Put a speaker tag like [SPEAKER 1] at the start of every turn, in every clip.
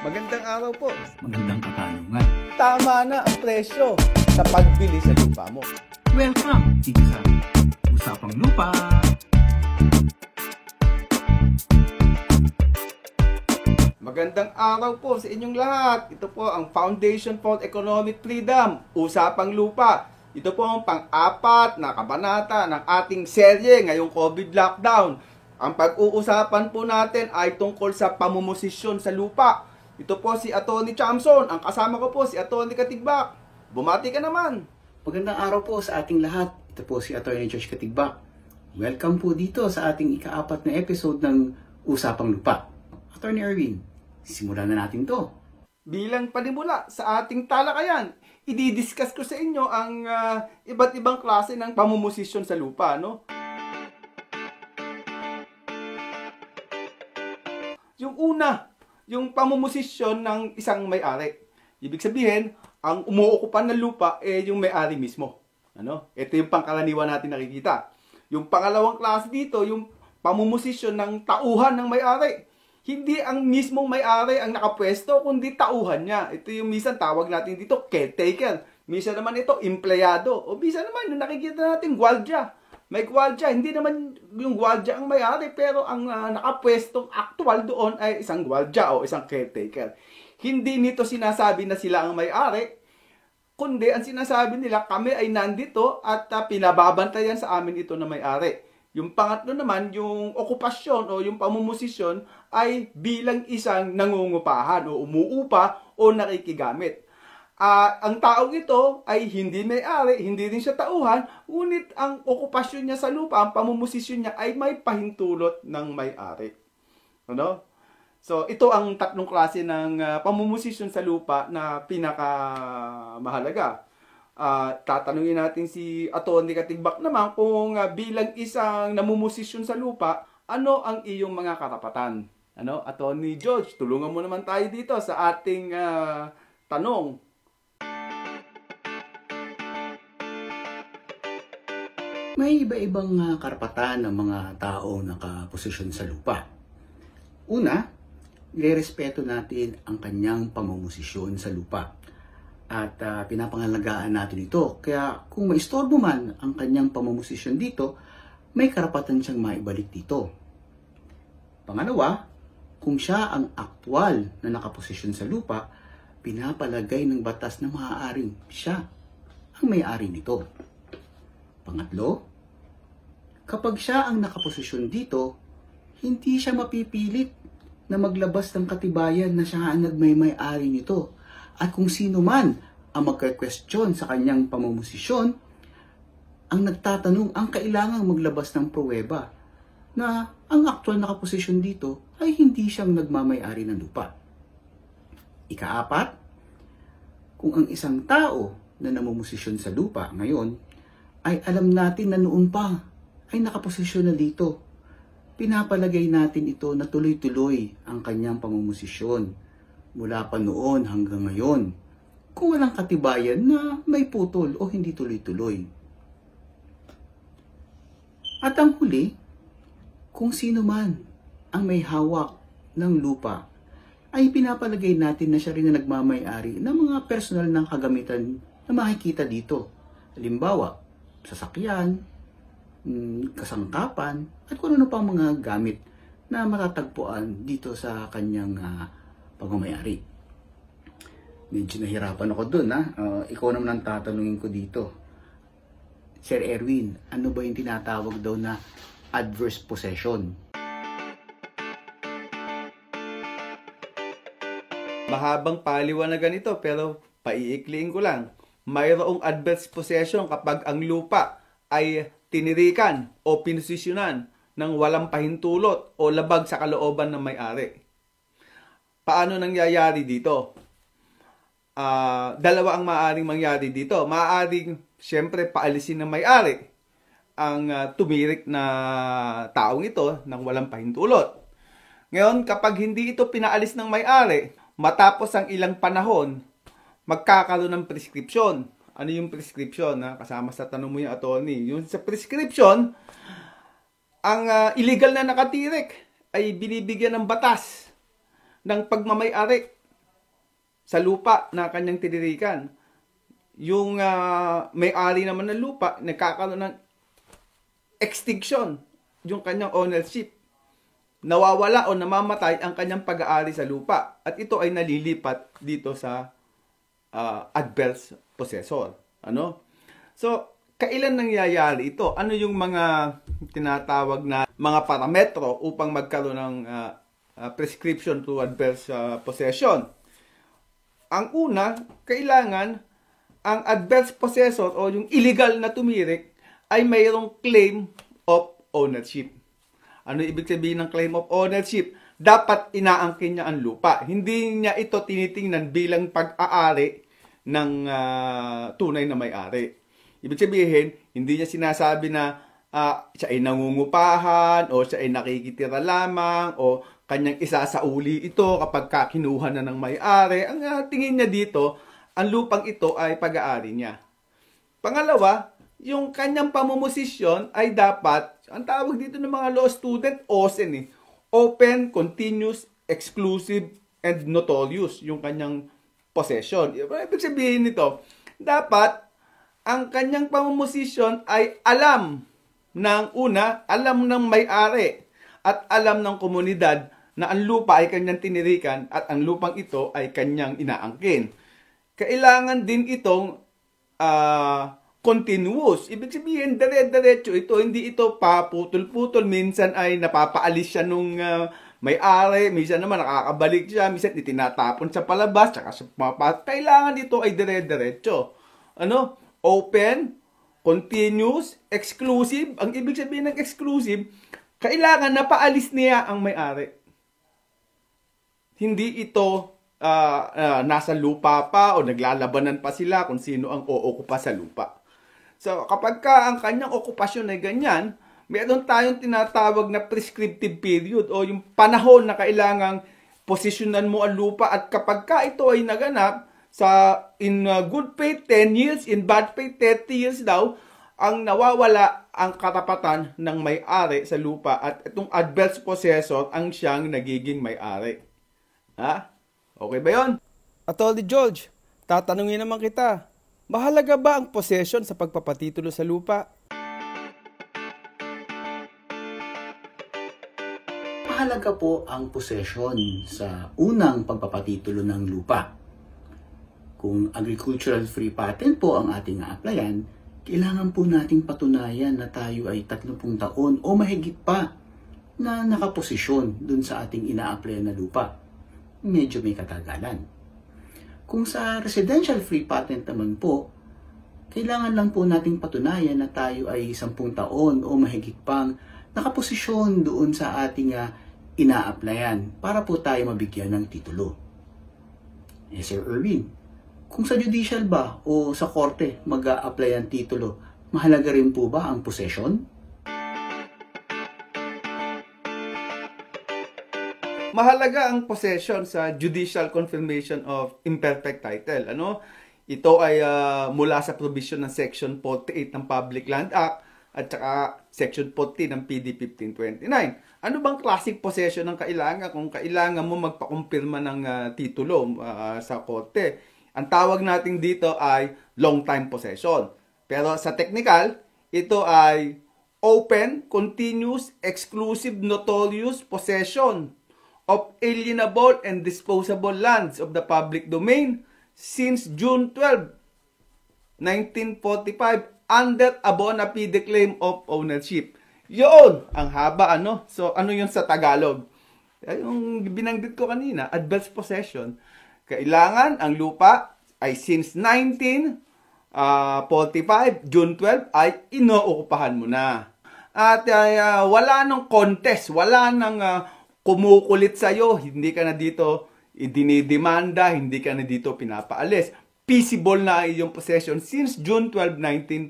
[SPEAKER 1] Magandang araw po.
[SPEAKER 2] Magandang katanungan.
[SPEAKER 1] Tama na ang presyo sa pagbili sa lupa mo.
[SPEAKER 2] Welcome dito sa Usapang Lupa.
[SPEAKER 1] Magandang araw po sa inyong lahat. Ito po ang Foundation for Economic Freedom, Usapang Lupa. Ito po ang pang-apat na kabanata ng ating serye ngayong COVID lockdown. Ang pag-uusapan po natin ay tungkol sa pamumusisyon sa lupa. Ito po si Atty. Chamson. Ang kasama ko po si Atty. Katigbak. Bumati ka naman.
[SPEAKER 2] Magandang araw po sa ating lahat. Ito po si Atty. Josh Katigbak. Welcome po dito sa ating ikaapat na episode ng Usapang Lupa. Atty. Erwin, simulan na natin to.
[SPEAKER 1] Bilang panimula sa ating talakayan, i-discuss ko sa inyo ang ah, iba't ibang klase ng pamumusisyon sa lupa, no? Yung una, yung pamumusisyon ng isang may-ari. Ibig sabihin, ang umuukupan ng lupa eh yung may-ari mismo. Ano? Ito yung pangkaraniwan natin nakikita. Yung pangalawang klase dito, yung pamumusisyon ng tauhan ng may-ari. Hindi ang mismong may-ari ang nakapwesto, kundi tauhan niya. Ito yung minsan tawag natin dito, caretaker. Minsan naman ito, empleyado. O minsan naman, yung nakikita natin, gwaldya. May gwaldya, hindi naman yung gwaldya ang may-ari, pero ang uh, nakapwestong actual doon ay isang gwaldya o isang caretaker. Hindi nito sinasabi na sila ang may-ari, kundi ang sinasabi nila, kami ay nandito at uh, pinababantayan sa amin ito na may-ari. Yung pangatlo naman, yung okupasyon o yung pamumusisyon ay bilang isang nangungupahan o umuupa o nakikigamit. Ah, ang taong ito ay hindi may-ari, hindi rin siya tauhan, ngunit ang okupasyon niya sa lupa, ang pamumusisyon niya ay may pahintulot ng may-ari. Ano? So, ito ang tatlong klase ng ah, pamumusisyon sa lupa na pinaka mahalaga. Ah, tatanungin natin si Atty. Katigbak naman kung ah, bilang isang namumusisyon sa lupa, ano ang iyong mga karapatan? Ano, Atty. George, tulungan mo naman tayo dito sa ating ah, tanong.
[SPEAKER 2] May iba-ibang ah, karapatan ng mga tao nakaposisyon sa lupa. Una, irerespeto natin ang kanyang pamamusisyon sa lupa. At ah, pinapangalagaan natin ito. Kaya kung maistorbo man ang kanyang pamamusisyon dito, may karapatan siyang maibalik dito. Pangalawa, kung siya ang aktwal na nakaposisyon sa lupa, pinapalagay ng batas na maaaring siya ang may-ari nito. Pangatlo, kapag siya ang nakaposisyon dito, hindi siya mapipilit na maglabas ng katibayan na siya ang nagmay-may-ari nito. At kung sino man ang magka-question sa kanyang pamamusisyon, ang nagtatanong ang kailangang maglabas ng pruweba na ang aktual nakaposisyon dito ay hindi siyang nagmamay-ari ng lupa. Ikaapat, kung ang isang tao na namumosisyon sa lupa ngayon ay alam natin na noon pa ay nakaposisyon na dito. Pinapalagay natin ito na tuloy-tuloy ang kanyang pamumosisyon mula pa noon hanggang ngayon kung walang katibayan na may putol o hindi tuloy-tuloy. At ang huli, kung sino man ang may hawak ng lupa, ay pinapalagay natin na siya rin na nagmamay-ari ng mga personal ng kagamitan na makikita dito. Halimbawa, sasakyan, kasangkapan, at kung ano pang mga gamit na matatagpuan dito sa kanyang uh, pagmamayari. Medyo nahirapan ako dun, ha? Uh, ikaw naman ang tatanungin ko dito. Sir Erwin, ano ba yung tinatawag daw na adverse possession?
[SPEAKER 1] Mahabang paliwanagan ito pero paiikliin ko lang. Mayroong adverse possession kapag ang lupa ay tinirikan o pinosisyonan ng walang pahintulot o labag sa kalooban ng may-ari. Paano nangyayari dito? Uh, dalawa ang maaaring mangyari dito. Maaaring, siyempre, paalisin ng may-ari ang uh, tumirik na taong ito ng walang pahintulot. Ngayon, kapag hindi ito pinaalis ng may-ari, matapos ang ilang panahon, magkakaroon ng prescription. Ano yung prescription? Ha? Kasama sa tanong mo yung attorney. Yung sa prescription, ang uh, illegal na nakatirik ay binibigyan ng batas ng pagmamay-ari sa lupa na kanyang tinirikan. Yung uh, may-ari naman ng lupa, nagkakaroon ng extinction yung kanyang ownership. Nawawala o namamatay ang kanyang pag-aari sa lupa. At ito ay nalilipat dito sa uh, adverse possessor. Ano? So, kailan nangyayari ito? Ano yung mga tinatawag na mga parametro upang magkaroon ng uh, uh, prescription to adverse uh, possession? Ang una, kailangan ang adverse possessor o yung illegal na tumirik ay mayroong claim of ownership. Ano ibig sabihin ng claim of ownership? Dapat inaangkin niya ang lupa. Hindi niya ito tinitingnan bilang pag-aari ng uh, tunay na may-ari. Ibig sabihin, hindi niya sinasabi na uh, siya ay nangungupahan o siya ay nakikitira lamang o kanyang isa sa uli ito kapag kinuha na ng may-ari. Ang uh, tingin niya dito, ang lupang ito ay pag-aari niya. Pangalawa, yung kanyang pamumosisyon ay dapat, ang tawag dito ng mga law student, OSEN eh. Open, Continuous, Exclusive, and Notorious, yung kanyang possession. Ibig sabihin nito, dapat ang kanyang pamumosisyon ay alam ng una, alam ng may-ari at alam ng komunidad na ang lupa ay kanyang tinirikan at ang lupang ito ay kanyang inaangkin. Kailangan din itong uh, continuous. Ibig sabihin, dire-diretso ito. Hindi ito paputol-putol. Minsan ay napapaalis siya nung uh, may-ari. Minsan naman nakakabalik siya. Minsan itinatapon sa palabas. Tsaka sa mga Kailangan ito ay dire-diretso. Ano? open, continuous, exclusive. Ang ibig sabihin ng exclusive, kailangan na paalis niya ang may-ari. Hindi ito uh, uh, nasa lupa pa o naglalabanan pa sila kung sino ang ookupa sa lupa. So, kapag ka ang kanyang okupasyon ay ganyan, meron tayong tinatawag na prescriptive period o yung panahon na kailangang posisyonan mo ang lupa at kapag ka ito ay naganap, sa in uh, good faith 10 years, in bad faith 30 years daw, ang nawawala ang karapatan ng may-ari sa lupa at itong adverse possessor ang siyang nagiging may-ari. Ha? Okay ba yon?
[SPEAKER 3] Attorney George, tatanungin naman kita, mahalaga ba ang possession sa pagpapatitulo sa lupa?
[SPEAKER 2] Mahalaga po ang possession sa unang pagpapatitulo ng lupa kung agricultural free patent po ang ating a-applyan, kailangan po nating patunayan na tayo ay 30 taon o mahigit pa na nakaposisyon dun sa ating ina-applyan na lupa. Medyo may katagalan. Kung sa residential free patent naman po, kailangan lang po nating patunayan na tayo ay 10 taon o mahigit pang nakaposisyon doon sa ating uh, ina-applyan para po tayo mabigyan ng titulo. Eh, Sir Erwin, kung sa judicial ba o sa korte mag apply ang titulo, mahalaga rin po ba ang possession?
[SPEAKER 1] Mahalaga ang possession sa judicial confirmation of imperfect title. Ano? Ito ay uh, mula sa provision ng Section 48 ng Public Land Act at saka Section 40 ng PD 1529. Ano bang classic possession ng kailangan kung kailangan mo magpakumpirma ng uh, titulo uh, sa korte? Ang tawag natin dito ay long time possession. Pero sa technical, ito ay open, continuous, exclusive, notorious possession of alienable and disposable lands of the public domain since June 12, 1945 under a bona fide claim of ownership. Yun! Ang haba, ano? So, ano yun sa Tagalog? Yung binanggit ko kanina, adverse possession kailangan ang lupa ay since 1945, uh, June 12, ay inookupahan mo na. At uh, wala nang contest, wala nang uh, kumukulit sa'yo, hindi ka na dito dinidemanda, hindi ka na dito pinapaalis. Feasible na iyong possession since June 12,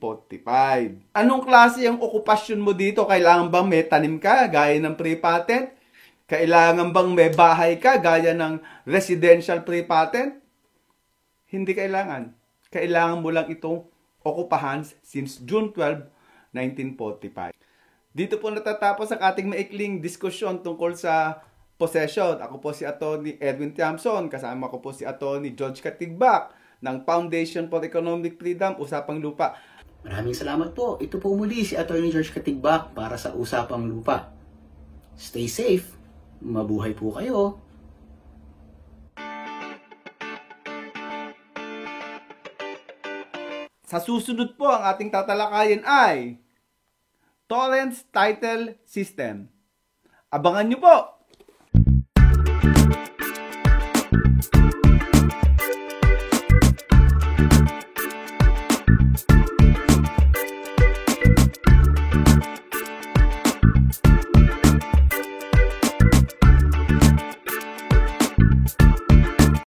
[SPEAKER 1] 1945. Anong klase ang okupasyon mo dito? Kailangan bang may tanim ka, gaya ng pre-patent? Kailangan bang may bahay ka gaya ng residential pre-patent? Hindi kailangan. Kailangan mo lang itong okupahan since June 12, 1945. Dito po natatapos ang ating maikling diskusyon tungkol sa possession. Ako po si Attorney Edwin Tiamson, kasama ko po si Attorney George Katigbak ng Foundation for Economic Freedom, Usapang Lupa.
[SPEAKER 2] Maraming salamat po. Ito po muli si Attorney George Katigbak para sa Usapang Lupa. Stay safe. Mabuhay po kayo.
[SPEAKER 1] Sa susunod po, ang ating tatalakayin ay Torrents Title System. Abangan nyo po!